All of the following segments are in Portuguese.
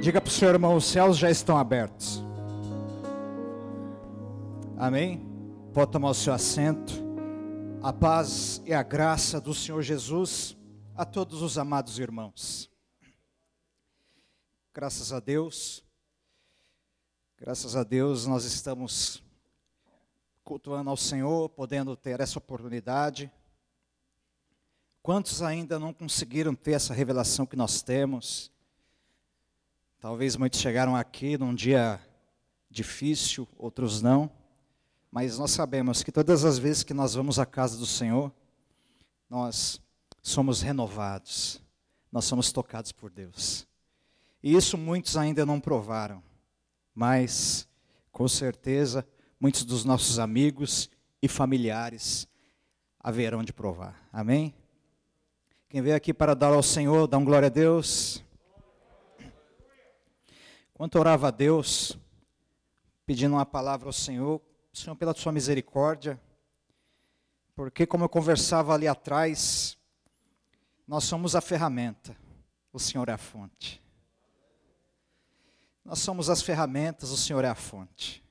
Diga para o seu irmão: os céus já estão abertos. Amém? Pode tomar o seu assento. A paz e a graça do Senhor Jesus a todos os amados irmãos. Graças a Deus, graças a Deus, nós estamos cultuando ao Senhor, podendo ter essa oportunidade. Quantos ainda não conseguiram ter essa revelação que nós temos? Talvez muitos chegaram aqui num dia difícil, outros não. Mas nós sabemos que todas as vezes que nós vamos à casa do Senhor, nós somos renovados, nós somos tocados por Deus. E isso muitos ainda não provaram, mas com certeza muitos dos nossos amigos e familiares haverão de provar. Amém? Quem veio aqui para dar ao Senhor, dá um glória a Deus. Enquanto orava a Deus, pedindo uma palavra ao Senhor, Senhor, pela tua misericórdia, porque como eu conversava ali atrás, nós somos a ferramenta, o Senhor é a fonte. Nós somos as ferramentas, o Senhor é a fonte.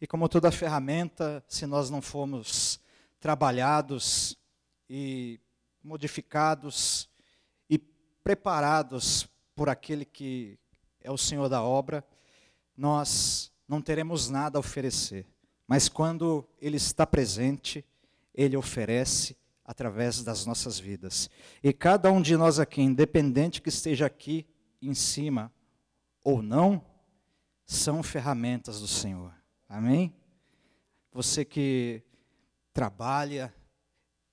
E como toda ferramenta, se nós não formos trabalhados e modificados e preparados por aquele que é o Senhor da obra, nós não teremos nada a oferecer. Mas quando Ele está presente, Ele oferece através das nossas vidas. E cada um de nós aqui, independente que esteja aqui em cima ou não, são ferramentas do Senhor. Amém? Você que trabalha,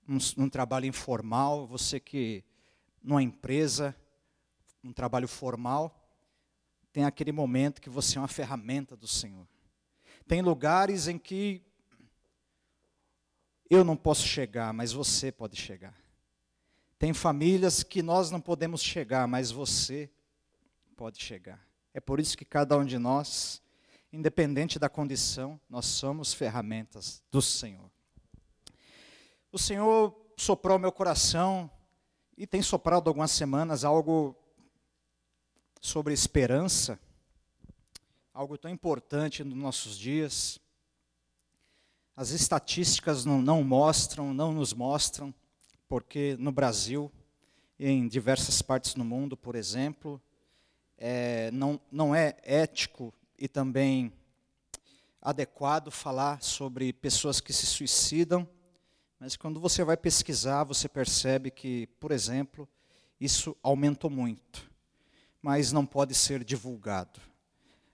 num, trabalho informal, você que numa empresa, um trabalho formal, tem aquele momento que você é uma ferramenta do Senhor. Tem lugares em que eu não posso chegar, mas você pode chegar. Tem famílias que nós não podemos chegar, mas você pode chegar. É por isso que cada um de nós, independente da condição, nós somos ferramentas do Senhor. O Senhor soprou meu coração e tem soprado algumas semanas algo sobre esperança, algo tão importante nos nossos dias. As estatísticas não, não mostram, não nos mostram, porque no Brasil em diversas partes do mundo, por exemplo, é, não, não é ético e também adequado falar sobre pessoas que se suicidam, mas quando você vai pesquisar, você percebe que, por exemplo, isso aumentou muito mas não pode ser divulgado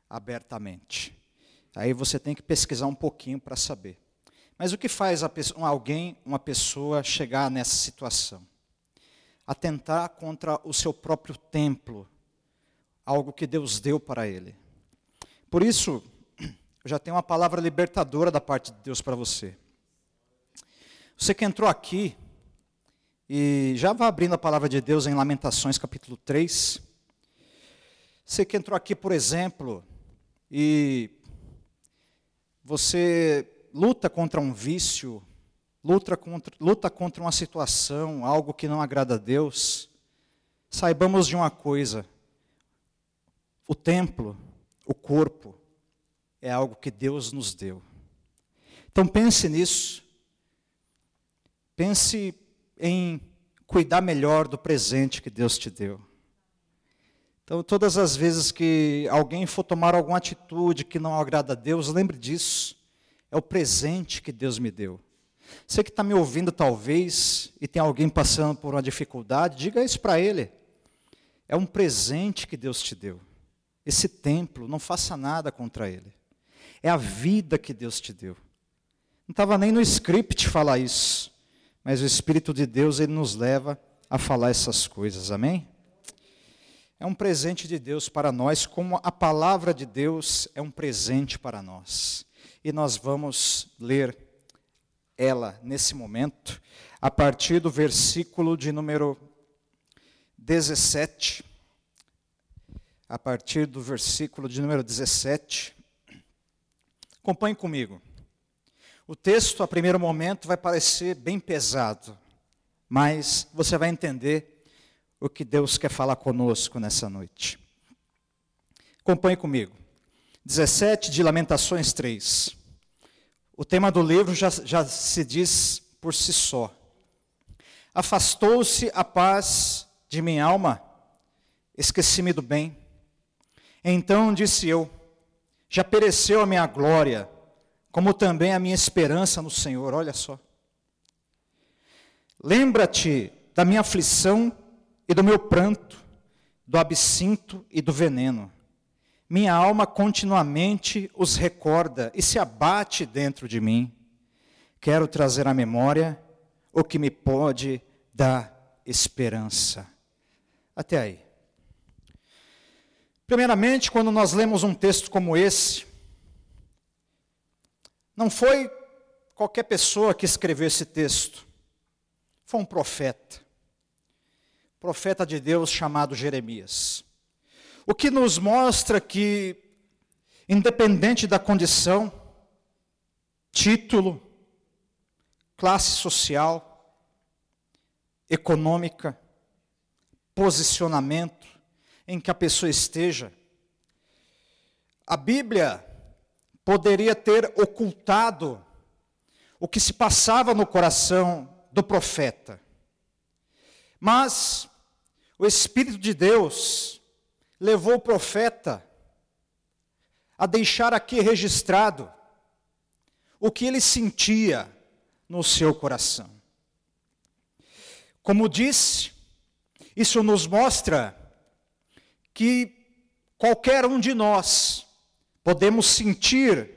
abertamente. Aí você tem que pesquisar um pouquinho para saber. Mas o que faz pessoa, alguém, uma pessoa, chegar nessa situação? Atentar contra o seu próprio templo, algo que Deus deu para ele. Por isso, eu já tenho uma palavra libertadora da parte de Deus para você. Você que entrou aqui, e já vai abrindo a palavra de Deus em Lamentações capítulo 3. Você que entrou aqui, por exemplo, e você luta contra um vício, luta contra, luta contra uma situação, algo que não agrada a Deus, saibamos de uma coisa: o templo, o corpo, é algo que Deus nos deu. Então pense nisso. Pense em cuidar melhor do presente que Deus te deu. Então, todas as vezes que alguém for tomar alguma atitude que não agrada a Deus, lembre disso. É o presente que Deus me deu. Você que está me ouvindo, talvez, e tem alguém passando por uma dificuldade, diga isso para ele. É um presente que Deus te deu. Esse templo, não faça nada contra ele. É a vida que Deus te deu. Não estava nem no script falar isso, mas o Espírito de Deus, ele nos leva a falar essas coisas, amém? É um presente de Deus para nós, como a palavra de Deus é um presente para nós. E nós vamos ler ela nesse momento, a partir do versículo de número 17. A partir do versículo de número 17. Acompanhe comigo. O texto, a primeiro momento, vai parecer bem pesado, mas você vai entender o que Deus quer falar conosco nessa noite. Acompanhe comigo. 17 de Lamentações 3. O tema do livro já, já se diz por si só. Afastou-se a paz de minha alma, esqueci-me do bem. Então disse eu: Já pereceu a minha glória, como também a minha esperança no Senhor. Olha só. Lembra-te da minha aflição e do meu pranto, do absinto e do veneno. Minha alma continuamente os recorda e se abate dentro de mim. Quero trazer à memória o que me pode dar esperança. Até aí. Primeiramente, quando nós lemos um texto como esse, não foi qualquer pessoa que escreveu esse texto, foi um profeta, profeta de Deus chamado Jeremias. O que nos mostra que, independente da condição, título, classe social, econômica, posicionamento em que a pessoa esteja, a Bíblia poderia ter ocultado o que se passava no coração do profeta. Mas o Espírito de Deus levou o profeta a deixar aqui registrado o que ele sentia no seu coração. Como disse, isso nos mostra que qualquer um de nós podemos sentir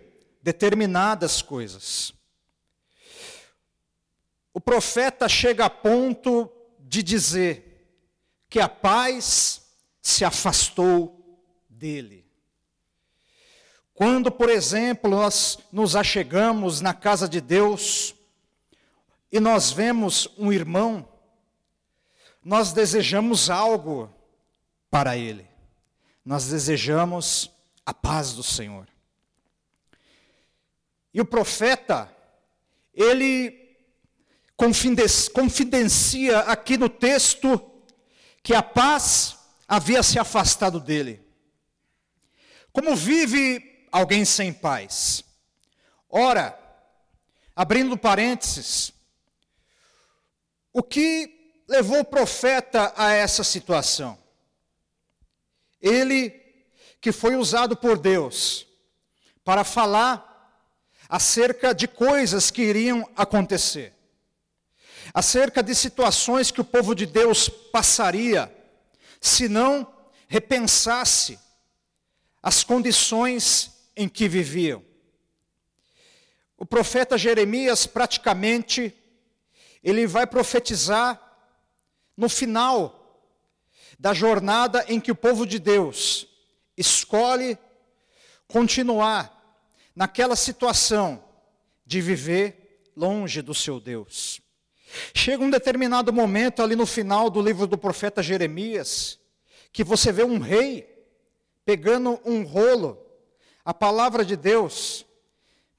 determinadas coisas. O profeta chega a ponto de dizer que a paz se afastou dele. Quando, por exemplo, nós nos achegamos na casa de Deus e nós vemos um irmão, nós desejamos algo para ele. Nós desejamos a paz do Senhor. E o profeta, ele confidencia aqui no texto que a paz havia se afastado dele. Como vive alguém sem paz? Ora, abrindo parênteses, o que levou o profeta a essa situação? Ele que foi usado por Deus para falar acerca de coisas que iriam acontecer, acerca de situações que o povo de Deus passaria se não repensasse as condições em que viviam. O profeta Jeremias, praticamente, ele vai profetizar no final da jornada em que o povo de Deus escolhe continuar naquela situação de viver longe do seu Deus. Chega um determinado momento ali no final do livro do profeta Jeremias, que você vê um rei pegando um rolo, a palavra de Deus,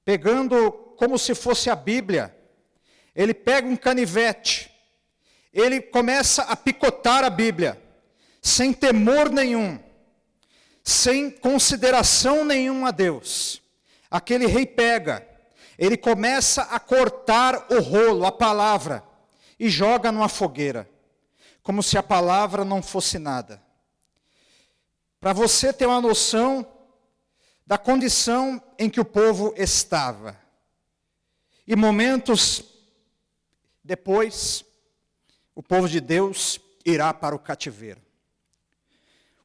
pegando como se fosse a Bíblia. Ele pega um canivete, ele começa a picotar a Bíblia, sem temor nenhum, sem consideração nenhuma a Deus. Aquele rei pega, ele começa a cortar o rolo, a palavra, e joga numa fogueira, como se a palavra não fosse nada. Para você ter uma noção da condição em que o povo estava. E momentos depois, o povo de Deus irá para o cativeiro.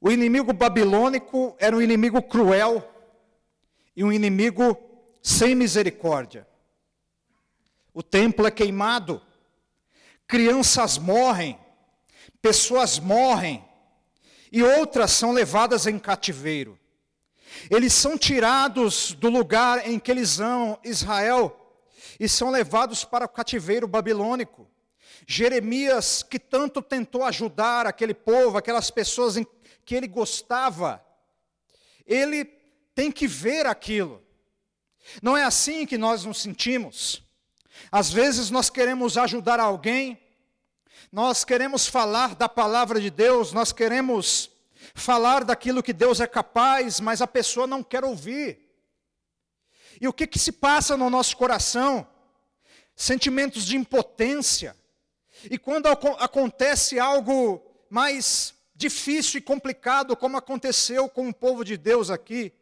O inimigo babilônico era um inimigo cruel e um inimigo sem misericórdia. O templo é queimado, crianças morrem, pessoas morrem, e outras são levadas em cativeiro. Eles são tirados do lugar em que eles vão, Israel, e são levados para o cativeiro babilônico. Jeremias, que tanto tentou ajudar aquele povo, aquelas pessoas que ele gostava, ele tem que ver aquilo. Não é assim que nós nos sentimos. Às vezes nós queremos ajudar alguém, nós queremos falar da palavra de Deus, nós queremos falar daquilo que Deus é capaz, mas a pessoa não quer ouvir. E o que, que se passa no nosso coração? Sentimentos de impotência. E quando acontece algo mais difícil e complicado, como aconteceu com o povo de Deus aqui,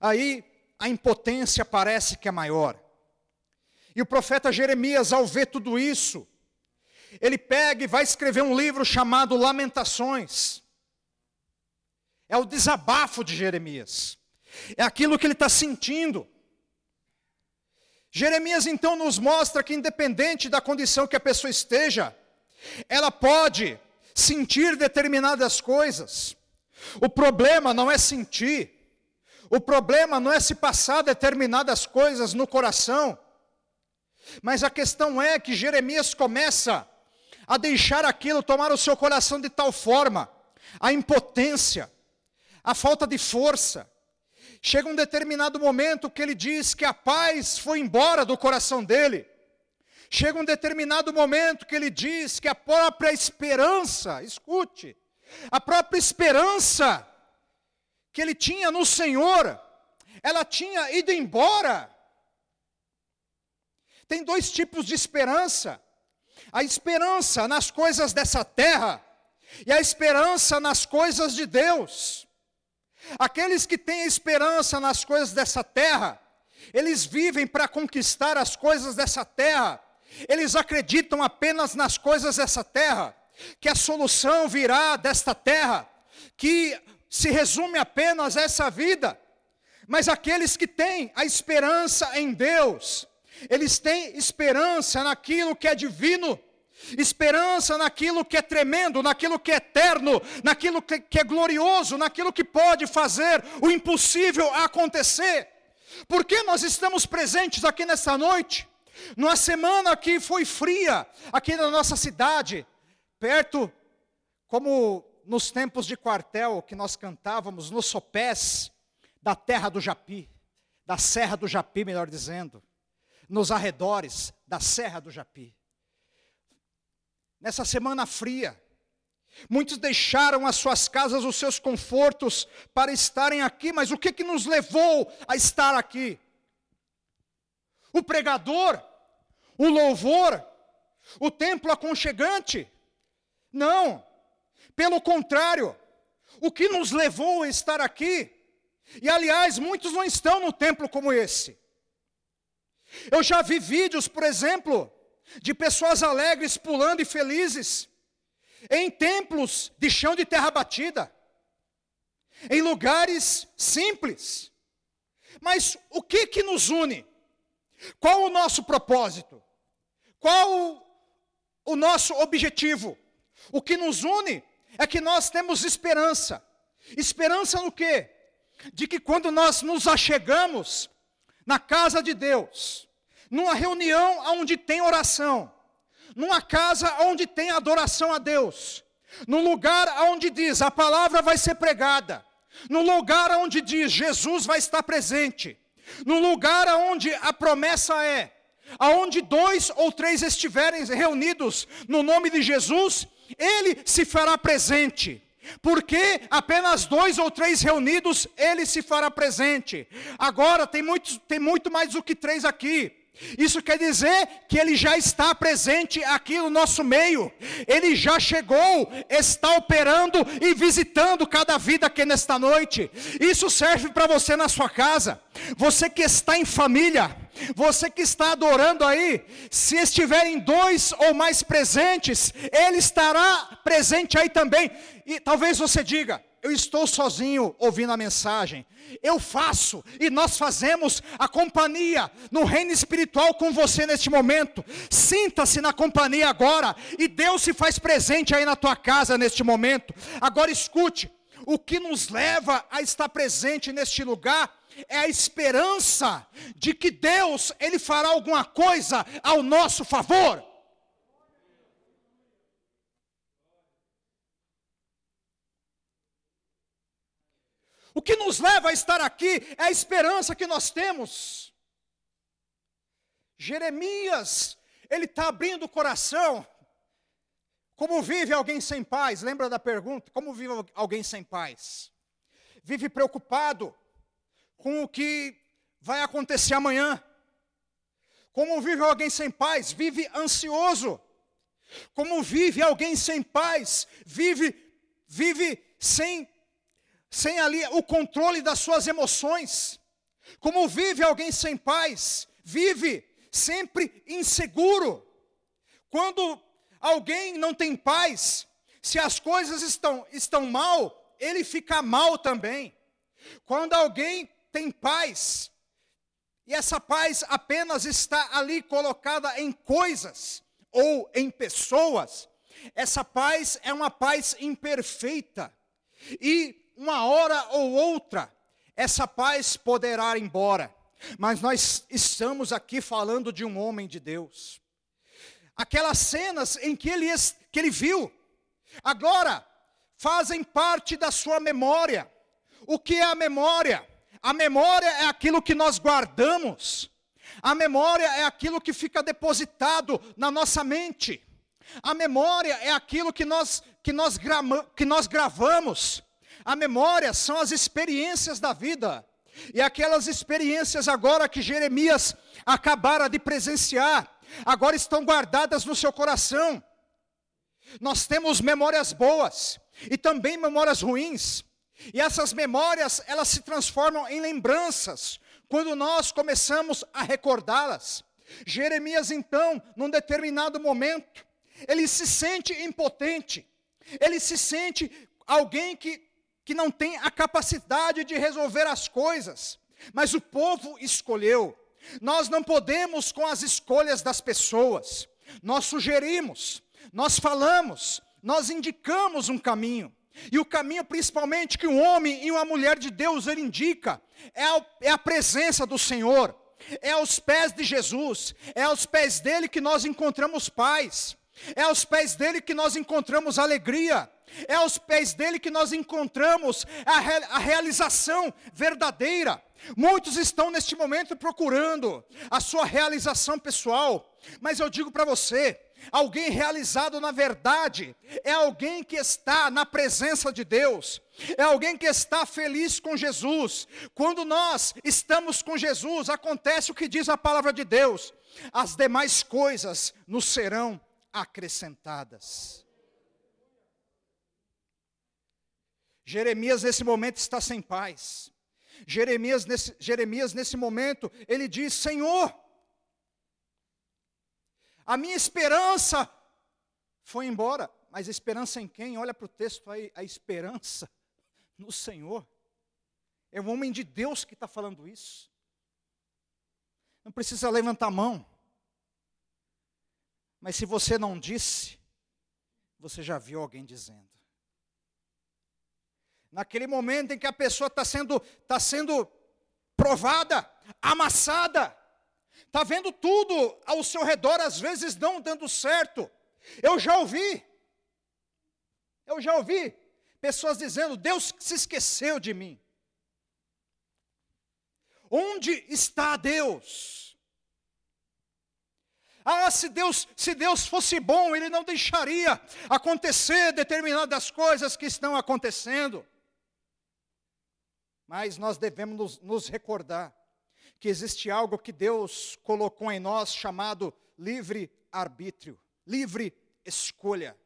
aí a impotência parece que é maior. E o profeta Jeremias, ao ver tudo isso, ele pega e vai escrever um livro chamado Lamentações. É o desabafo de Jeremias. É aquilo que ele está sentindo. Jeremias então nos mostra que, independente da condição que a pessoa esteja, ela pode sentir determinadas coisas. O problema não é sentir, o problema não é se passar determinadas coisas no coração, mas a questão é que Jeremias começa a deixar aquilo tomar o seu coração de tal forma, a impotência, a falta de força. Chega um determinado momento que ele diz que a paz foi embora do coração dele. Chega um determinado momento que ele diz que a própria esperança, escute, a própria esperança que ele tinha no Senhor, ela tinha ido embora. Tem dois tipos de esperança a esperança nas coisas dessa terra e a esperança nas coisas de Deus. Aqueles que têm esperança nas coisas dessa terra, eles vivem para conquistar as coisas dessa terra, eles acreditam apenas nas coisas dessa terra, que a solução virá desta terra, que se resume apenas a essa vida. Mas aqueles que têm a esperança em Deus, eles têm esperança naquilo que é divino, esperança naquilo que é tremendo, naquilo que é eterno, naquilo que, é glorioso, naquilo que pode fazer o impossível acontecer. Por que nós estamos presentes aqui nessa noite? Numa semana que foi fria aqui na nossa cidade, perto, como nos tempos de quartel que nós cantávamos, nos sopés da terra do Japi, da serra do Japi, melhor dizendo nos arredores da Serra do Japi. Nessa semana fria, muitos deixaram as suas casas, os seus confortos para estarem aqui, mas o que, que nos levou a estar aqui? O pregador, o louvor, o templo aconchegante? Não, pelo contrário, o que nos levou a estar aqui? E aliás, muitos não estão no templo como esse. Eu já vi vídeos, por exemplo, de pessoas alegres pulando e felizes em templos de chão de terra batida, em lugares simples. Mas o que que nos une? Qual o nosso propósito? Qual o nosso objetivo? O que nos une é que nós temos esperança. Esperança no quê? De que quando nós nos achegamos na casa de Deus, numa reunião onde tem oração, numa casa onde tem adoração a Deus, num lugar onde diz a palavra vai ser pregada, no lugar onde diz Jesus vai estar presente, no lugar onde a promessa é, aonde dois ou três estiverem reunidos no nome de Jesus, ele se fará presente. Porque apenas dois ou três reunidos, ele se fará presente. Agora tem muito, tem muito mais do que três aqui. Isso quer dizer que ele já está presente aqui no nosso meio, ele já chegou, está operando e visitando cada vida aqui nesta noite. Isso serve para você na sua casa, você que está em família, você que está adorando aí, se estiverem dois ou mais presentes, ele estará presente aí também. E talvez você diga: eu estou sozinho ouvindo a mensagem. Eu faço e nós fazemos a companhia no reino espiritual com você neste momento. Sinta-se na companhia agora e Deus se faz presente aí na tua casa neste momento. Agora escute, o que nos leva a estar presente neste lugar é a esperança de que Deus ele fará alguma coisa ao nosso favor. O que nos leva a estar aqui é a esperança que nós temos. Jeremias, ele está abrindo o coração, Como vive alguém sem paz? Lembra da pergunta? Como vive alguém sem paz? Vive preocupado com o que vai acontecer amanhã. Como vive alguém sem paz? Vive ansioso. Como vive alguém sem paz? Vive vive sem sem ali o controle das suas emoções. Como vive alguém sem paz? Vive sempre inseguro. Quando alguém não tem paz, se as coisas estão, estão mal, ele fica mal também. Quando alguém tem paz, e essa paz apenas está ali colocada em coisas ou em pessoas, essa paz é uma paz imperfeita. E uma hora ou outra, essa paz poderá ir embora. Mas nós estamos aqui falando de um homem de Deus. Aquelas cenas em que ele, que ele viu, agora fazem parte da sua memória. O que é a memória? A memória é aquilo que nós guardamos. A memória é aquilo que fica depositado na nossa mente. A memória é aquilo que nós, que nós, grama, que nós gravamos. A memória são as experiências da vida. E aquelas experiências agora que Jeremias acabara de presenciar, agora estão guardadas no seu coração. Nós temos memórias boas e também memórias ruins. E essas memórias, elas se transformam em lembranças quando nós começamos a recordá-las. Jeremias, então, num determinado momento, ele se sente impotente, ele se sente alguém que que não tem a capacidade de resolver as coisas, mas o povo escolheu. Nós não podemos com as escolhas das pessoas. Nós sugerimos, nós falamos, nós indicamos um caminho. E o caminho, principalmente, que um homem e uma mulher de Deus ele indica, é a, é a presença do Senhor, é aos pés de Jesus, é aos pés dele que nós encontramos paz, é aos pés dele que nós encontramos alegria, é aos pés dele que nós encontramos a, re, a realização verdadeira. Muitos estão neste momento procurando a sua realização pessoal, mas eu digo para você: alguém realizado na verdade é alguém que está na presença de Deus, é alguém que está feliz com Jesus. Quando nós estamos com Jesus, acontece o que diz a palavra de Deus: as demais coisas nos serão acrescentadas. Jeremias nesse momento está sem paz. Jeremias nesse, Jeremias nesse momento, ele diz: Senhor, a minha esperança foi embora. Mas esperança em quem? Olha para o texto aí, a esperança no Senhor. É o homem de Deus que está falando isso. Não precisa levantar a mão. Mas se você não disse, você já viu alguém dizendo. Naquele momento em que a pessoa está sendo, tá sendo provada, amassada, está vendo tudo ao seu redor, às vezes não dando certo. Eu já ouvi, eu já ouvi pessoas dizendo: Deus se esqueceu de mim. Onde está Deus? Ah, se Deus, se Deus fosse bom, Ele não deixaria acontecer determinadas coisas que estão acontecendo. Mas nós devemos nos, nos recordar que existe algo que Deus colocou em nós chamado livre arbítrio, livre escolha.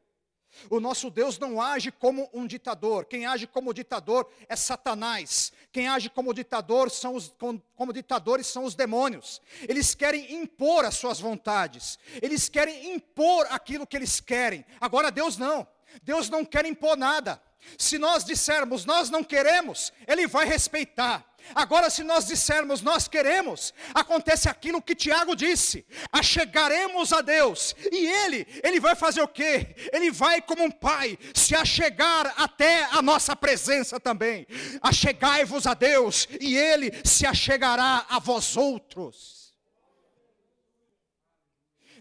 O nosso Deus não age como um ditador. Quem age como ditador é Satanás. Quem age como ditador são os como, como ditadores são os demônios. Eles querem impor as suas vontades. Eles querem impor aquilo que eles querem. Agora Deus não. Deus não quer impor nada. Se nós dissermos nós não queremos, Ele vai respeitar. Agora, se nós dissermos nós queremos, acontece aquilo que Tiago disse: achegaremos a Deus, e Ele, Ele vai fazer o quê? Ele vai, como um pai, se achegar até a nossa presença também. Achegai-vos a Deus, e Ele se achegará a vós outros.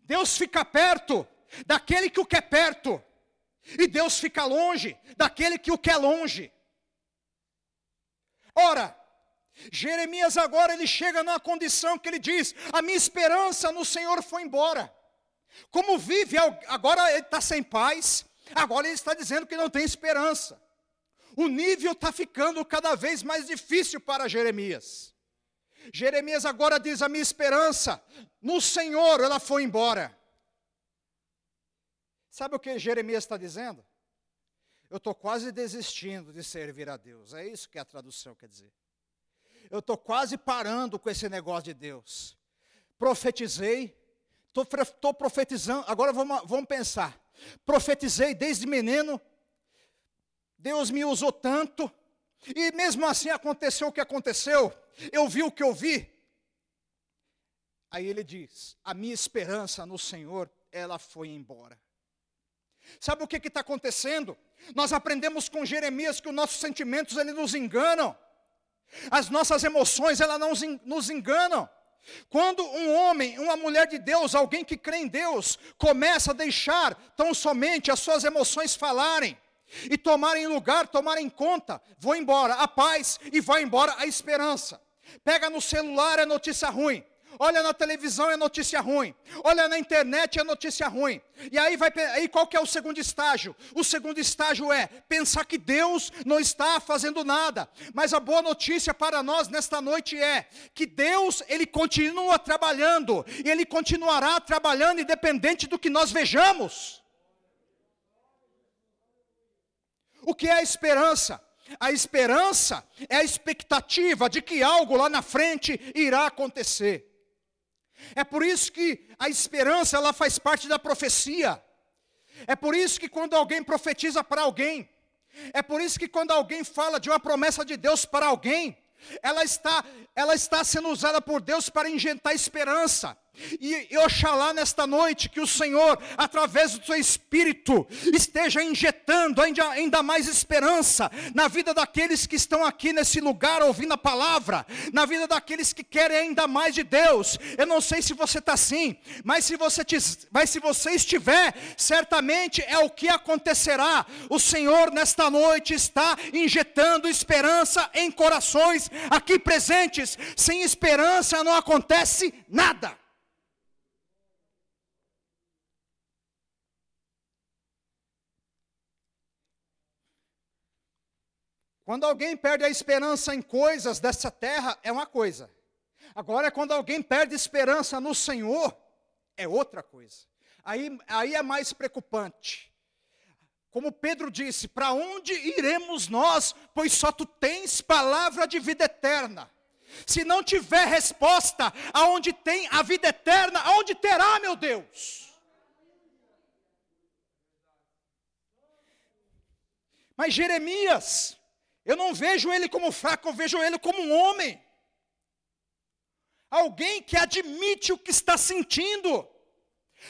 Deus fica perto daquele que o quer perto. E Deus fica longe daquele que o quer longe. Ora, Jeremias agora ele chega numa condição que ele diz: A minha esperança no Senhor foi embora. Como vive, agora ele está sem paz, agora ele está dizendo que não tem esperança. O nível está ficando cada vez mais difícil para Jeremias. Jeremias agora diz: A minha esperança no Senhor, ela foi embora. Sabe o que Jeremias está dizendo? Eu estou quase desistindo de servir a Deus. É isso que a tradução quer dizer. Eu estou quase parando com esse negócio de Deus. Profetizei, estou profetizando. Agora vamos, vamos pensar. Profetizei desde menino. Deus me usou tanto. E mesmo assim aconteceu o que aconteceu. Eu vi o que eu vi. Aí ele diz: A minha esperança no Senhor, ela foi embora. Sabe o que está acontecendo? Nós aprendemos com Jeremias que os nossos sentimentos eles nos enganam. As nossas emoções elas não nos enganam. Quando um homem, uma mulher de Deus, alguém que crê em Deus, começa a deixar tão somente as suas emoções falarem e tomarem lugar, tomarem conta, vou embora a paz e vai embora a esperança. Pega no celular é notícia ruim. Olha na televisão é notícia ruim. Olha na internet é notícia ruim. E aí vai aí qual que é o segundo estágio? O segundo estágio é pensar que Deus não está fazendo nada. Mas a boa notícia para nós nesta noite é que Deus, ele continua trabalhando e ele continuará trabalhando independente do que nós vejamos. O que é a esperança? A esperança é a expectativa de que algo lá na frente irá acontecer. É por isso que a esperança ela faz parte da profecia. É por isso que quando alguém profetiza para alguém, é por isso que quando alguém fala de uma promessa de Deus para alguém, ela está, ela está sendo usada por Deus para injetar esperança. E oxalá nesta noite que o Senhor, através do seu Espírito, esteja injetando ainda, ainda mais esperança na vida daqueles que estão aqui nesse lugar ouvindo a palavra, na vida daqueles que querem ainda mais de Deus. Eu não sei se você está assim, mas se você, te, mas se você estiver, certamente é o que acontecerá. O Senhor nesta noite está injetando esperança em corações aqui presentes. Sem esperança não acontece nada. Quando alguém perde a esperança em coisas dessa terra, é uma coisa. Agora, quando alguém perde esperança no Senhor, é outra coisa. Aí, aí é mais preocupante. Como Pedro disse: Para onde iremos nós, pois só tu tens palavra de vida eterna? Se não tiver resposta, aonde tem a vida eterna, aonde terá, meu Deus? Mas Jeremias, eu não vejo ele como fraco, eu vejo ele como um homem. Alguém que admite o que está sentindo.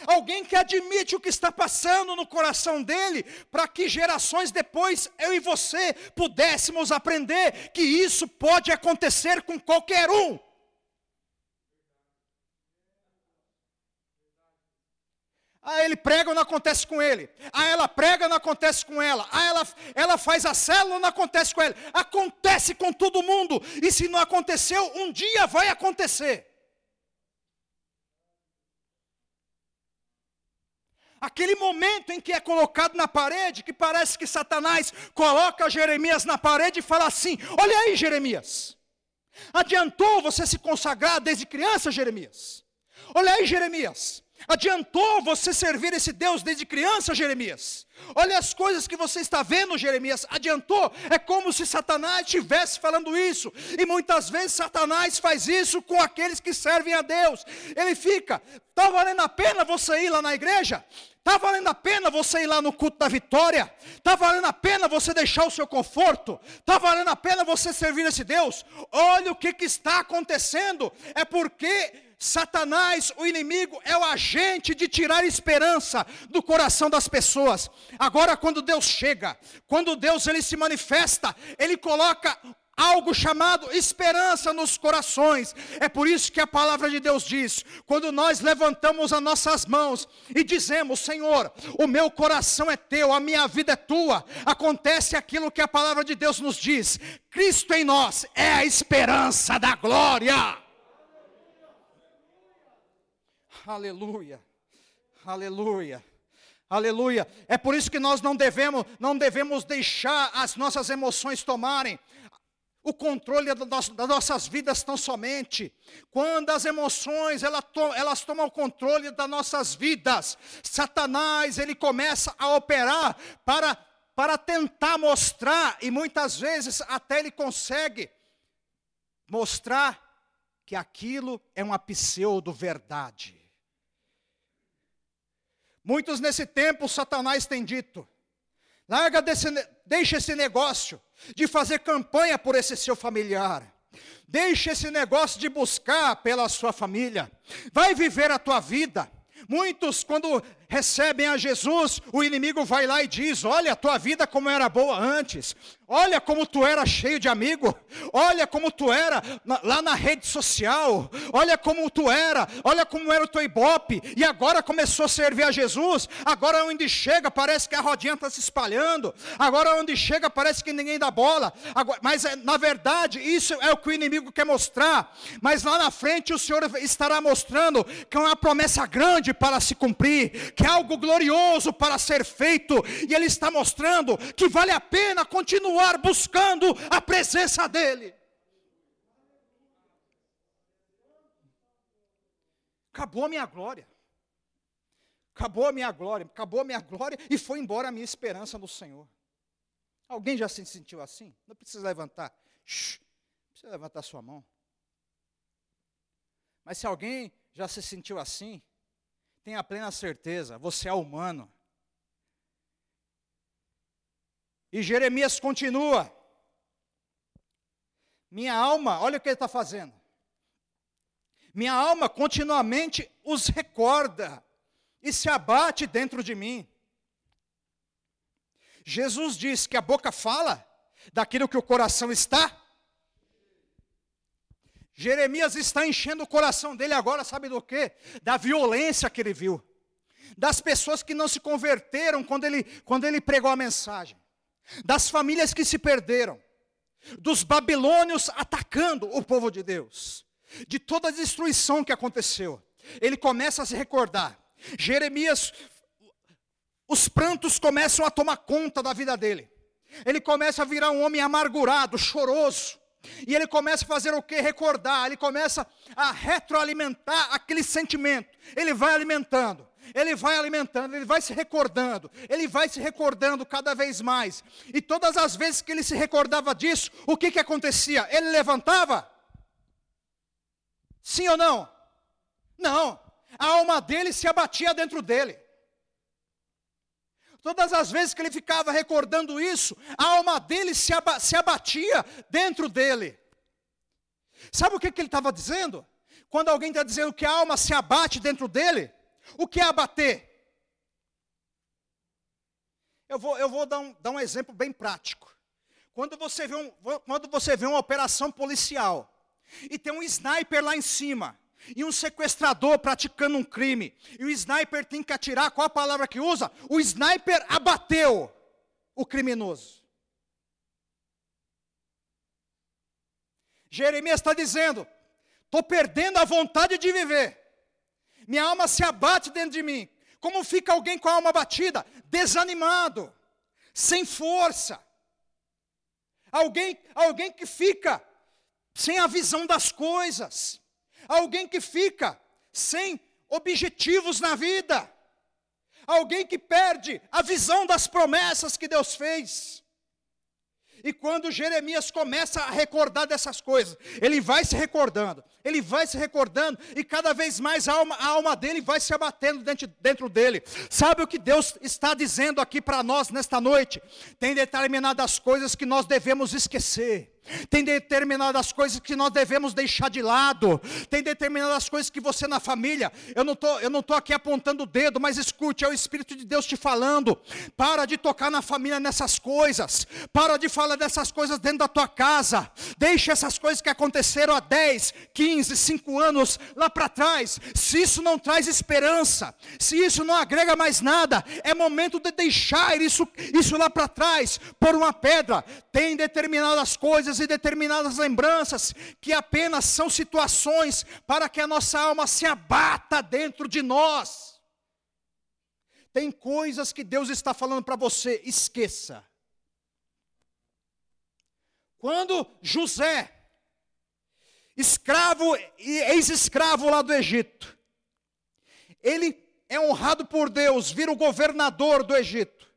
Alguém que admite o que está passando no coração dele, para que gerações depois eu e você pudéssemos aprender que isso pode acontecer com qualquer um. Ah, ele prega, não acontece com ele. Ah, ela prega, não acontece com ela. Ah, ela, ela faz a célula, não acontece com ela. Acontece com todo mundo. E se não aconteceu, um dia vai acontecer. Aquele momento em que é colocado na parede, que parece que Satanás coloca Jeremias na parede e fala assim: Olha aí, Jeremias. Adiantou você se consagrar desde criança, Jeremias? Olha aí, Jeremias. Adiantou você servir esse Deus desde criança, Jeremias? Olha as coisas que você está vendo, Jeremias. Adiantou? É como se Satanás estivesse falando isso. E muitas vezes Satanás faz isso com aqueles que servem a Deus. Ele fica, está valendo a pena você ir lá na igreja? Está valendo a pena você ir lá no culto da vitória? Está valendo a pena você deixar o seu conforto? Está valendo a pena você servir esse Deus? Olha o que, que está acontecendo. É porque Satanás, o inimigo, é o agente de tirar esperança do coração das pessoas. Agora, quando Deus chega, quando Deus ele se manifesta, ele coloca algo chamado esperança nos corações. É por isso que a palavra de Deus diz: quando nós levantamos as nossas mãos e dizemos, Senhor, o meu coração é teu, a minha vida é tua, acontece aquilo que a palavra de Deus nos diz: Cristo em nós é a esperança da glória. Aleluia. Aleluia. Aleluia. É por isso que nós não devemos, não devemos deixar as nossas emoções tomarem o controle das nossas vidas tão somente. Quando as emoções elas tomam o controle das nossas vidas, Satanás ele começa a operar para, para tentar mostrar, e muitas vezes até ele consegue mostrar que aquilo é uma pseudo-verdade. Muitos nesse tempo, Satanás tem dito: larga desse, deixa esse negócio de fazer campanha por esse seu familiar. Deixa esse negócio de buscar pela sua família. Vai viver a tua vida. Muitos, quando recebem a Jesus, o inimigo vai lá e diz: Olha, a tua vida como era boa antes. Olha como tu era cheio de amigo. Olha como tu era na, lá na rede social. Olha como tu era. Olha como era o teu ibope. E agora começou a servir a Jesus. Agora onde chega parece que a rodinha está se espalhando. Agora onde chega parece que ninguém dá bola. Agora, mas é, na verdade isso é o que o inimigo quer mostrar. Mas lá na frente o Senhor estará mostrando que é uma promessa grande para se cumprir. Que é algo glorioso para ser feito. E Ele está mostrando que vale a pena continuar continuar buscando a presença dEle. Acabou a minha glória. Acabou a minha glória, acabou a minha glória e foi embora a minha esperança no Senhor. Alguém já se sentiu assim? Não precisa levantar. Shhh, não precisa levantar sua mão. Mas se alguém já se sentiu assim, tenha plena certeza, você é humano. E Jeremias continua. Minha alma, olha o que ele está fazendo. Minha alma continuamente os recorda e se abate dentro de mim. Jesus diz que a boca fala daquilo que o coração está. Jeremias está enchendo o coração dele agora, sabe do quê? Da violência que ele viu. Das pessoas que não se converteram quando ele, quando ele pregou a mensagem das famílias que se perderam, dos babilônios atacando o povo de Deus, de toda a destruição que aconteceu. Ele começa a se recordar. Jeremias, os prantos começam a tomar conta da vida dele. Ele começa a virar um homem amargurado, choroso. E ele começa a fazer o que? Recordar, ele começa a retroalimentar aquele sentimento. Ele vai alimentando ele vai alimentando, ele vai se recordando, ele vai se recordando cada vez mais. E todas as vezes que ele se recordava disso, o que, que acontecia? Ele levantava? Sim ou não? Não. A alma dele se abatia dentro dele. Todas as vezes que ele ficava recordando isso, a alma dele se, aba se abatia dentro dele. Sabe o que, que ele estava dizendo? Quando alguém está dizendo que a alma se abate dentro dele, o que é abater? Eu vou, eu vou dar, um, dar um exemplo bem prático. Quando você, vê um, quando você vê uma operação policial e tem um sniper lá em cima e um sequestrador praticando um crime e o sniper tem que atirar, qual a palavra que usa? O sniper abateu o criminoso. Jeremias está dizendo: estou perdendo a vontade de viver minha alma se abate dentro de mim. Como fica alguém com a alma abatida? Desanimado, sem força. Alguém, alguém que fica sem a visão das coisas. Alguém que fica sem objetivos na vida. Alguém que perde a visão das promessas que Deus fez. E quando Jeremias começa a recordar dessas coisas, ele vai se recordando, ele vai se recordando, e cada vez mais a alma, a alma dele vai se abatendo dentro, dentro dele. Sabe o que Deus está dizendo aqui para nós nesta noite? Tem determinadas coisas que nós devemos esquecer. Tem determinadas coisas que nós devemos deixar de lado. Tem determinadas coisas que você na família, eu não tô, eu não tô aqui apontando o dedo, mas escute, é o espírito de Deus te falando. Para de tocar na família nessas coisas. Para de falar dessas coisas dentro da tua casa. Deixa essas coisas que aconteceram há 10, 15, 5 anos lá para trás. Se isso não traz esperança, se isso não agrega mais nada, é momento de deixar isso, isso lá para trás por uma pedra. Tem determinadas coisas coisas e determinadas lembranças que apenas são situações para que a nossa alma se abata dentro de nós. Tem coisas que Deus está falando para você, esqueça. Quando José, escravo e ex-escravo lá do Egito, ele é honrado por Deus, vira o governador do Egito.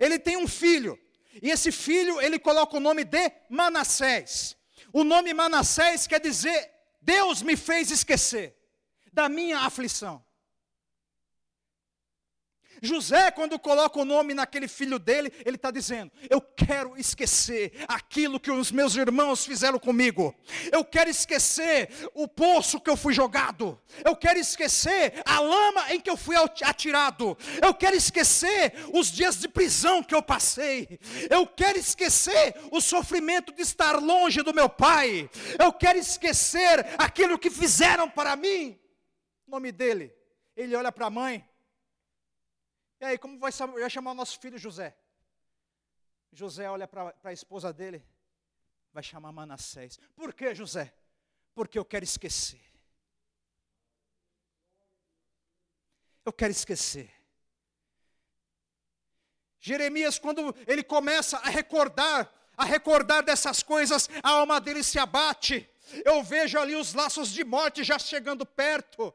Ele tem um filho, e esse filho ele coloca o nome de Manassés. O nome Manassés quer dizer Deus me fez esquecer da minha aflição. José, quando coloca o nome naquele filho dele, ele está dizendo: Eu quero esquecer aquilo que os meus irmãos fizeram comigo. Eu quero esquecer o poço que eu fui jogado. Eu quero esquecer a lama em que eu fui atirado. Eu quero esquecer os dias de prisão que eu passei. Eu quero esquecer o sofrimento de estar longe do meu pai. Eu quero esquecer aquilo que fizeram para mim. O nome dele. Ele olha para a mãe. E aí, como vai, chamar o nosso filho José? José olha para a esposa dele, vai chamar Manassés. Por que, José? Porque eu quero esquecer. Eu quero esquecer. Jeremias, quando ele começa a recordar, a recordar dessas coisas, a alma dele se abate. Eu vejo ali os laços de morte já chegando perto.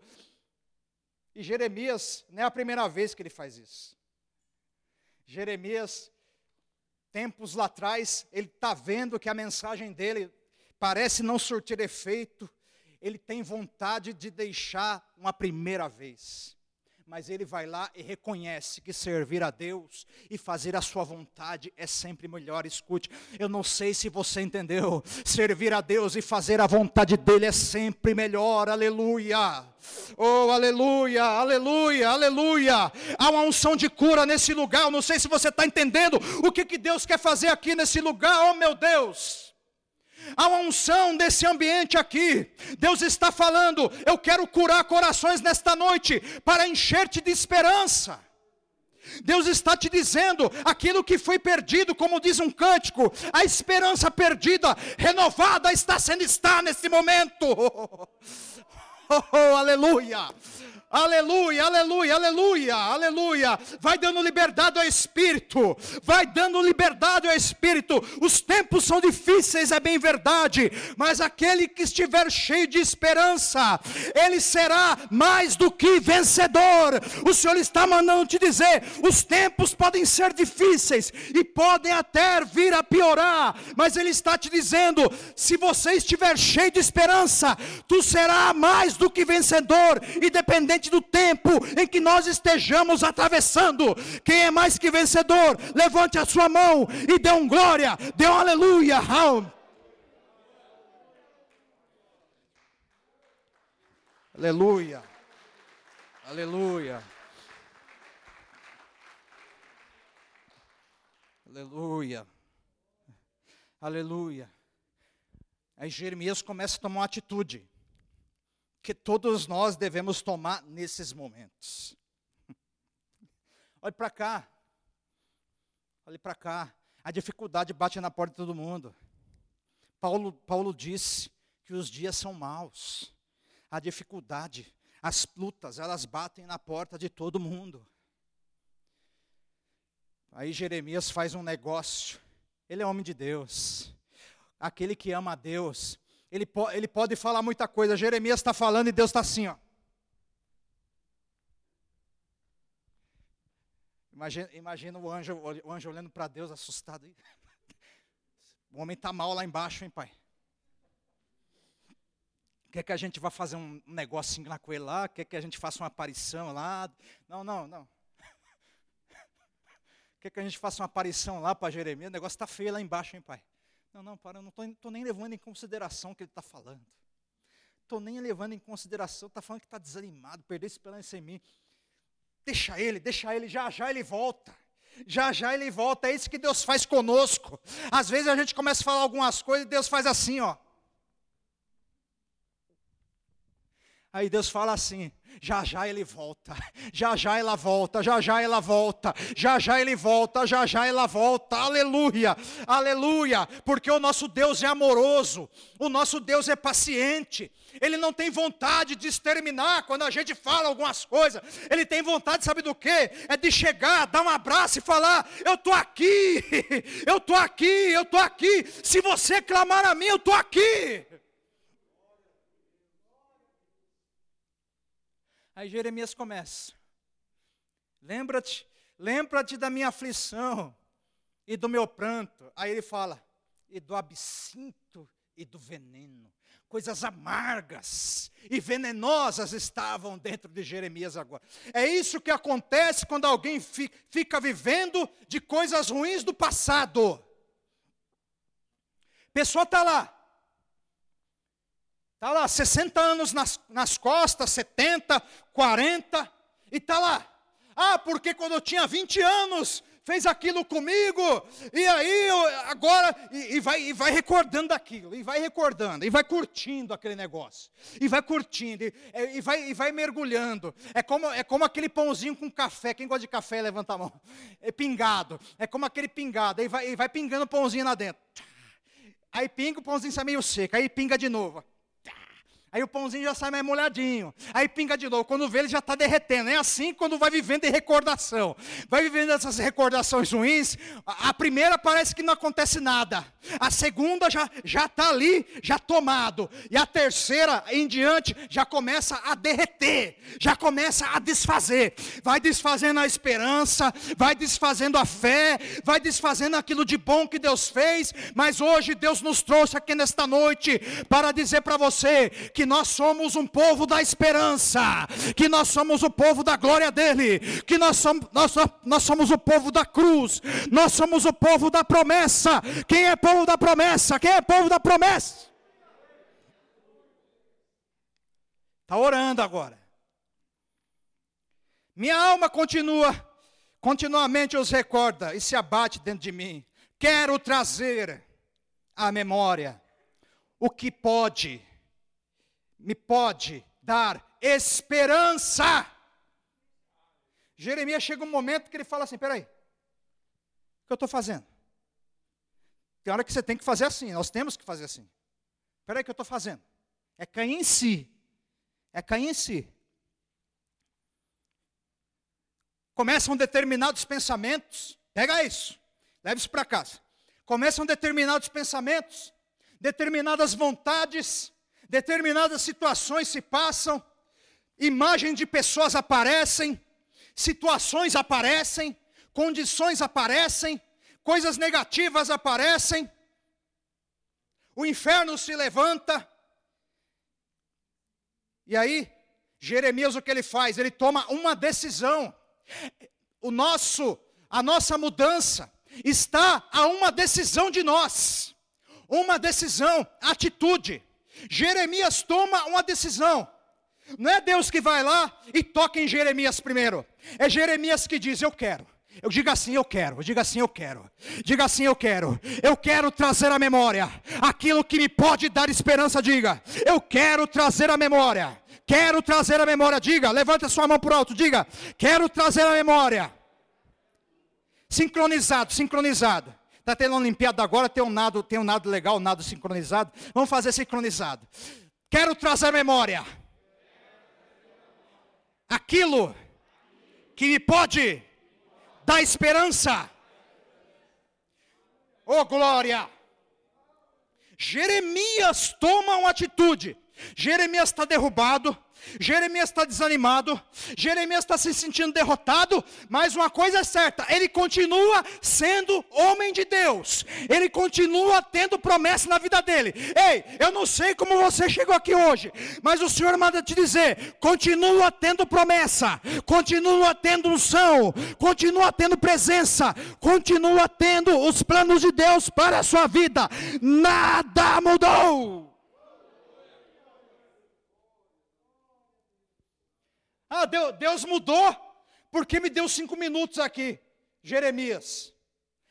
E Jeremias, não é a primeira vez que ele faz isso. Jeremias, tempos lá atrás, ele está vendo que a mensagem dele parece não surtir efeito, ele tem vontade de deixar uma primeira vez mas ele vai lá e reconhece que servir a Deus e fazer a sua vontade é sempre melhor. Escute, eu não sei se você entendeu, servir a Deus e fazer a vontade dele é sempre melhor. Aleluia. Oh, aleluia, aleluia, aleluia. Há uma unção de cura nesse lugar. Eu não sei se você está entendendo o que, que Deus quer fazer aqui nesse lugar. Oh, meu Deus. Há uma unção desse ambiente aqui. Deus está falando: eu quero curar corações nesta noite para encher-te de esperança. Deus está te dizendo aquilo que foi perdido, como diz um cântico, a esperança perdida, renovada está sendo está nesse momento. Oh, oh, oh, aleluia. Aleluia, aleluia, aleluia, aleluia. Vai dando liberdade ao Espírito. Vai dando liberdade ao Espírito. Os tempos são difíceis, é bem verdade. Mas aquele que estiver cheio de esperança, ele será mais do que vencedor. O Senhor está mandando te dizer: os tempos podem ser difíceis e podem até vir a piorar. Mas Ele está te dizendo: se você estiver cheio de esperança, tu serás mais do que vencedor, independente independente do tempo em que nós estejamos atravessando. Quem é mais que vencedor, levante a sua mão e dê um glória, dê um aleluia. Aleluia. Aleluia. Aleluia. Aleluia. Aí Jeremias começa a tomar uma atitude que todos nós devemos tomar nesses momentos. Olhe para cá. Olhe para cá. A dificuldade bate na porta de todo mundo. Paulo, Paulo disse que os dias são maus. A dificuldade, as lutas, elas batem na porta de todo mundo. Aí Jeremias faz um negócio. Ele é homem de Deus. Aquele que ama a Deus, ele, po ele pode falar muita coisa. Jeremias está falando e Deus está assim, ó. Imagina, imagina o, anjo, o anjo olhando para Deus assustado. O homem está mal lá embaixo, hein, pai? Quer que a gente vá fazer um negocinho lá com ele lá? Quer que a gente faça uma aparição lá? Não, não, não. Quer que a gente faça uma aparição lá para Jeremias? O negócio está feio lá embaixo, hein, pai? Não, não, para, eu não estou nem levando em consideração o que ele está falando. Estou nem levando em consideração, está falando que está desanimado, perdeu esperança em mim. Deixa ele, deixa ele, já já ele volta. Já já ele volta, é isso que Deus faz conosco. Às vezes a gente começa a falar algumas coisas e Deus faz assim, ó. Aí Deus fala assim: já já ele volta, já já ela volta, já já ela volta, já já ele volta, já já ela volta, aleluia, aleluia, porque o nosso Deus é amoroso, o nosso Deus é paciente, ele não tem vontade de exterminar quando a gente fala algumas coisas, ele tem vontade, sabe do que? É de chegar, dar um abraço e falar: Eu estou aqui, eu estou aqui, eu estou aqui, se você clamar a mim, eu estou aqui. Aí Jeremias começa. Lembra-te, lembra-te da minha aflição e do meu pranto. Aí ele fala, e do absinto e do veneno. Coisas amargas e venenosas estavam dentro de Jeremias agora. É isso que acontece quando alguém fica vivendo de coisas ruins do passado. Pessoa está lá, Está lá, 60 anos nas, nas costas, 70, 40, e está lá. Ah, porque quando eu tinha 20 anos, fez aquilo comigo, e aí eu, agora, e, e, vai, e vai recordando aquilo, e vai recordando, e vai curtindo aquele negócio, e vai curtindo, e, e, vai, e vai mergulhando. É como, é como aquele pãozinho com café, quem gosta de café, levanta a mão. É pingado, é como aquele pingado, aí vai, e vai pingando o pãozinho lá dentro. Aí pinga, o pãozinho sai meio seco, aí pinga de novo. Aí o pãozinho já sai mais molhadinho. Aí pinga de novo. Quando vê, ele já está derretendo. É assim quando vai vivendo em recordação. Vai vivendo essas recordações ruins. A primeira parece que não acontece nada. A segunda já já está ali, já tomado. E a terceira em diante já começa a derreter. Já começa a desfazer. Vai desfazendo a esperança. Vai desfazendo a fé. Vai desfazendo aquilo de bom que Deus fez. Mas hoje Deus nos trouxe aqui nesta noite para dizer para você que nós somos um povo da esperança, que nós somos o povo da glória dele, que nós somos, nós, nós somos o povo da cruz, nós somos o povo da promessa. Quem é povo da promessa? Quem é povo da promessa? Está orando agora. Minha alma continua, continuamente os recorda e se abate dentro de mim. Quero trazer à memória o que pode me pode dar esperança. Jeremias chega um momento que ele fala assim: peraí, o que eu estou fazendo? Tem hora que você tem que fazer assim, nós temos que fazer assim. Peraí, o que eu estou fazendo? É cair em si. É cair em si. Começam determinados pensamentos, pega isso, leve isso para casa. Começam determinados pensamentos, determinadas vontades, determinadas situações se passam, imagens de pessoas aparecem, situações aparecem, condições aparecem, coisas negativas aparecem, o inferno se levanta, e aí, Jeremias o que ele faz? Ele toma uma decisão. O nosso, a nossa mudança está a uma decisão de nós. Uma decisão, atitude. Jeremias toma uma decisão. Não é Deus que vai lá e toca em Jeremias primeiro. É Jeremias que diz: Eu quero. Eu diga assim, eu quero. Diga assim, eu quero. Diga assim, eu quero. Eu quero trazer à memória aquilo que me pode dar esperança. Diga, eu quero trazer à memória. Quero trazer à memória. Diga, levanta sua mão por alto. Diga, quero trazer à memória. Sincronizado, sincronizado. Está tendo uma Olimpíada agora, tem um nado, tem um nado legal, um nado sincronizado. Vamos fazer sincronizado. Quero trazer memória. Aquilo que me pode dar esperança. Oh glória! Jeremias toma uma atitude. Jeremias está derrubado, Jeremias está desanimado, Jeremias está se sentindo derrotado, mas uma coisa é certa, ele continua sendo homem de Deus, ele continua tendo promessa na vida dele. Ei, eu não sei como você chegou aqui hoje, mas o Senhor manda te dizer: continua tendo promessa, continua tendo unção, continua tendo presença, continua tendo os planos de Deus para a sua vida, nada mudou. Ah, Deus mudou, porque me deu cinco minutos aqui, Jeremias.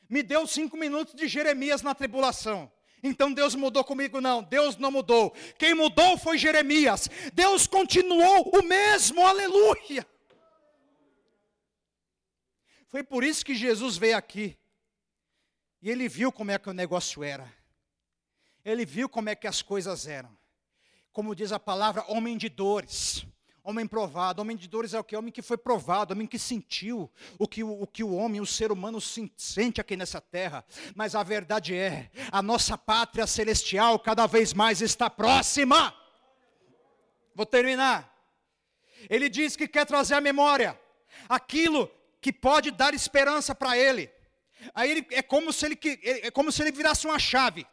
Me deu cinco minutos de Jeremias na tribulação. Então Deus mudou comigo? Não, Deus não mudou. Quem mudou foi Jeremias. Deus continuou o mesmo, aleluia. Foi por isso que Jesus veio aqui. E ele viu como é que o negócio era. Ele viu como é que as coisas eram. Como diz a palavra, homem de dores. Homem provado, homem de dores é o que? Homem que foi provado, homem que sentiu o que o, o que o homem, o ser humano sente aqui nessa terra. Mas a verdade é, a nossa pátria celestial cada vez mais está próxima. Vou terminar. Ele diz que quer trazer à memória aquilo que pode dar esperança para ele. Aí ele, é como se ele é como se ele virasse uma chave.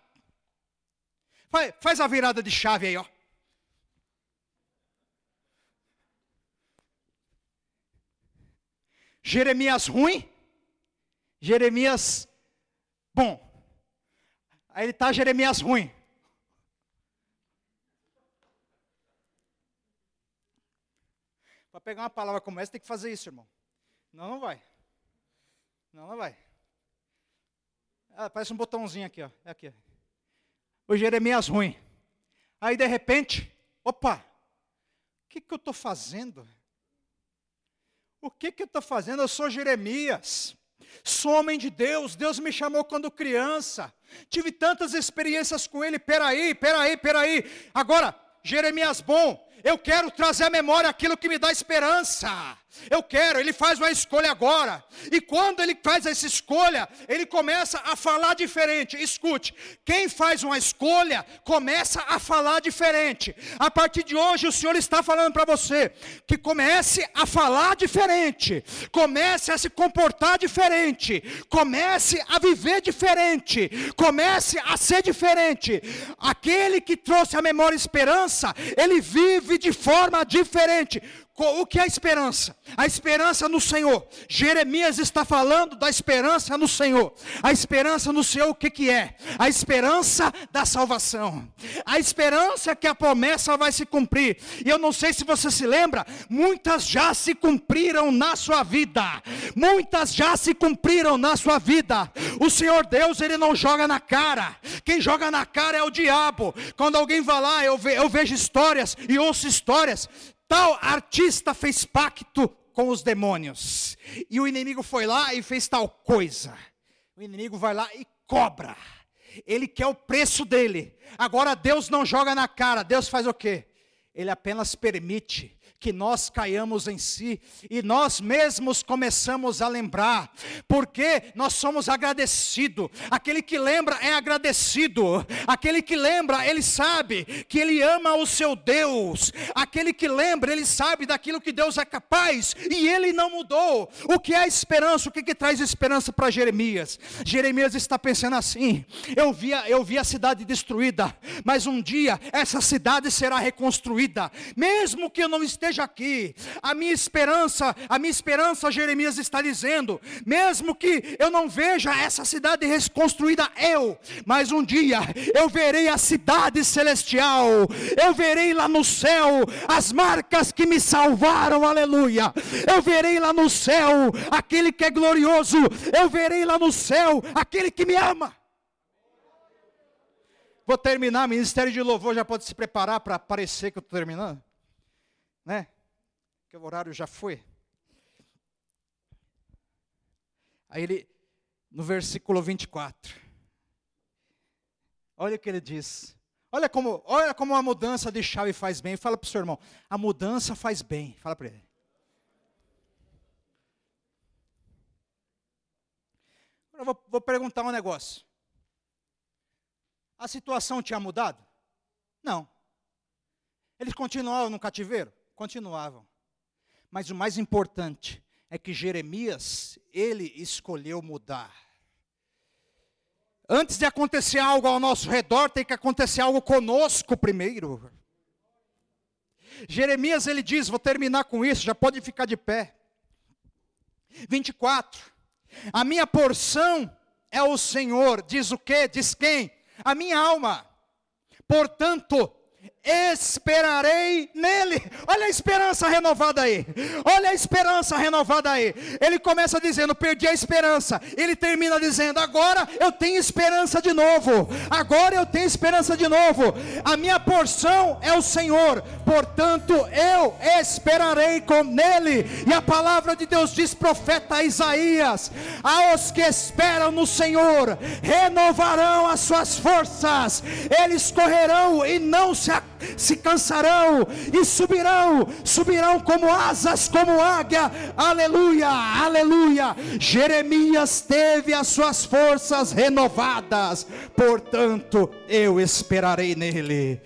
Faz, faz a virada de chave aí, ó. Jeremias ruim, Jeremias bom. Aí ele está Jeremias ruim. Para pegar uma palavra como essa, tem que fazer isso, irmão. Não, não vai. Não, não vai. Ah, parece um botãozinho aqui, ó. É aqui. O Jeremias ruim. Aí de repente, opa, o que, que eu estou fazendo? O que, que eu estou fazendo? Eu sou Jeremias, sou homem de Deus, Deus me chamou quando criança, tive tantas experiências com Ele, peraí, peraí, peraí. Agora, Jeremias bom, eu quero trazer à memória aquilo que me dá esperança. Eu quero, ele faz uma escolha agora. E quando ele faz essa escolha, ele começa a falar diferente. Escute, quem faz uma escolha começa a falar diferente. A partir de hoje, o Senhor está falando para você que comece a falar diferente, comece a se comportar diferente, comece a viver diferente, comece a ser diferente. Aquele que trouxe a memória esperança, ele vive de forma diferente. O que é a esperança? A esperança no Senhor. Jeremias está falando da esperança no Senhor. A esperança no Senhor, o que, que é? A esperança da salvação. A esperança que a promessa vai se cumprir. E eu não sei se você se lembra, muitas já se cumpriram na sua vida. Muitas já se cumpriram na sua vida. O Senhor Deus, Ele não joga na cara. Quem joga na cara é o diabo. Quando alguém vai lá, eu, ve, eu vejo histórias e ouço histórias Tal artista fez pacto com os demônios. E o inimigo foi lá e fez tal coisa. O inimigo vai lá e cobra. Ele quer o preço dele. Agora Deus não joga na cara. Deus faz o quê? Ele apenas permite que nós caiamos em si e nós mesmos começamos a lembrar, porque nós somos agradecidos. Aquele que lembra é agradecido, aquele que lembra, ele sabe que ele ama o seu Deus, aquele que lembra, ele sabe daquilo que Deus é capaz e ele não mudou. O que é esperança? O que, que traz esperança para Jeremias? Jeremias está pensando assim: eu vi, eu vi a cidade destruída, mas um dia essa cidade será reconstruída, mesmo que eu não esteja esteja aqui. A minha esperança, a minha esperança, Jeremias está dizendo, mesmo que eu não veja essa cidade reconstruída eu, mas um dia eu verei a cidade celestial. Eu verei lá no céu as marcas que me salvaram. Aleluia. Eu verei lá no céu aquele que é glorioso. Eu verei lá no céu aquele que me ama. Vou terminar, Ministério de Louvor já pode se preparar para parecer que eu estou terminando né? Que o horário já foi. Aí ele, no versículo 24, olha o que ele diz. Olha como, olha como a mudança de chave faz bem. Fala para o seu irmão, a mudança faz bem. Fala para ele. Eu vou, vou perguntar um negócio. A situação tinha mudado? Não. Eles continuavam no cativeiro? Continuavam. Mas o mais importante é que Jeremias, ele escolheu mudar. Antes de acontecer algo ao nosso redor, tem que acontecer algo conosco primeiro. Jeremias ele diz, vou terminar com isso, já pode ficar de pé. 24. A minha porção é o Senhor, diz o quê? Diz quem? A minha alma. Portanto, esperarei nele. Olha a esperança renovada aí. Olha a esperança renovada aí. Ele começa dizendo: perdi a esperança. Ele termina dizendo: agora eu tenho esperança de novo. Agora eu tenho esperança de novo. A minha porção é o Senhor. Portanto, eu esperarei com nele. E a palavra de Deus diz, profeta Isaías: aos que esperam no Senhor, renovarão as suas forças. Eles correrão e não se se cansarão e subirão, subirão como asas, como águia. Aleluia, aleluia. Jeremias teve as suas forças renovadas, portanto, eu esperarei nele.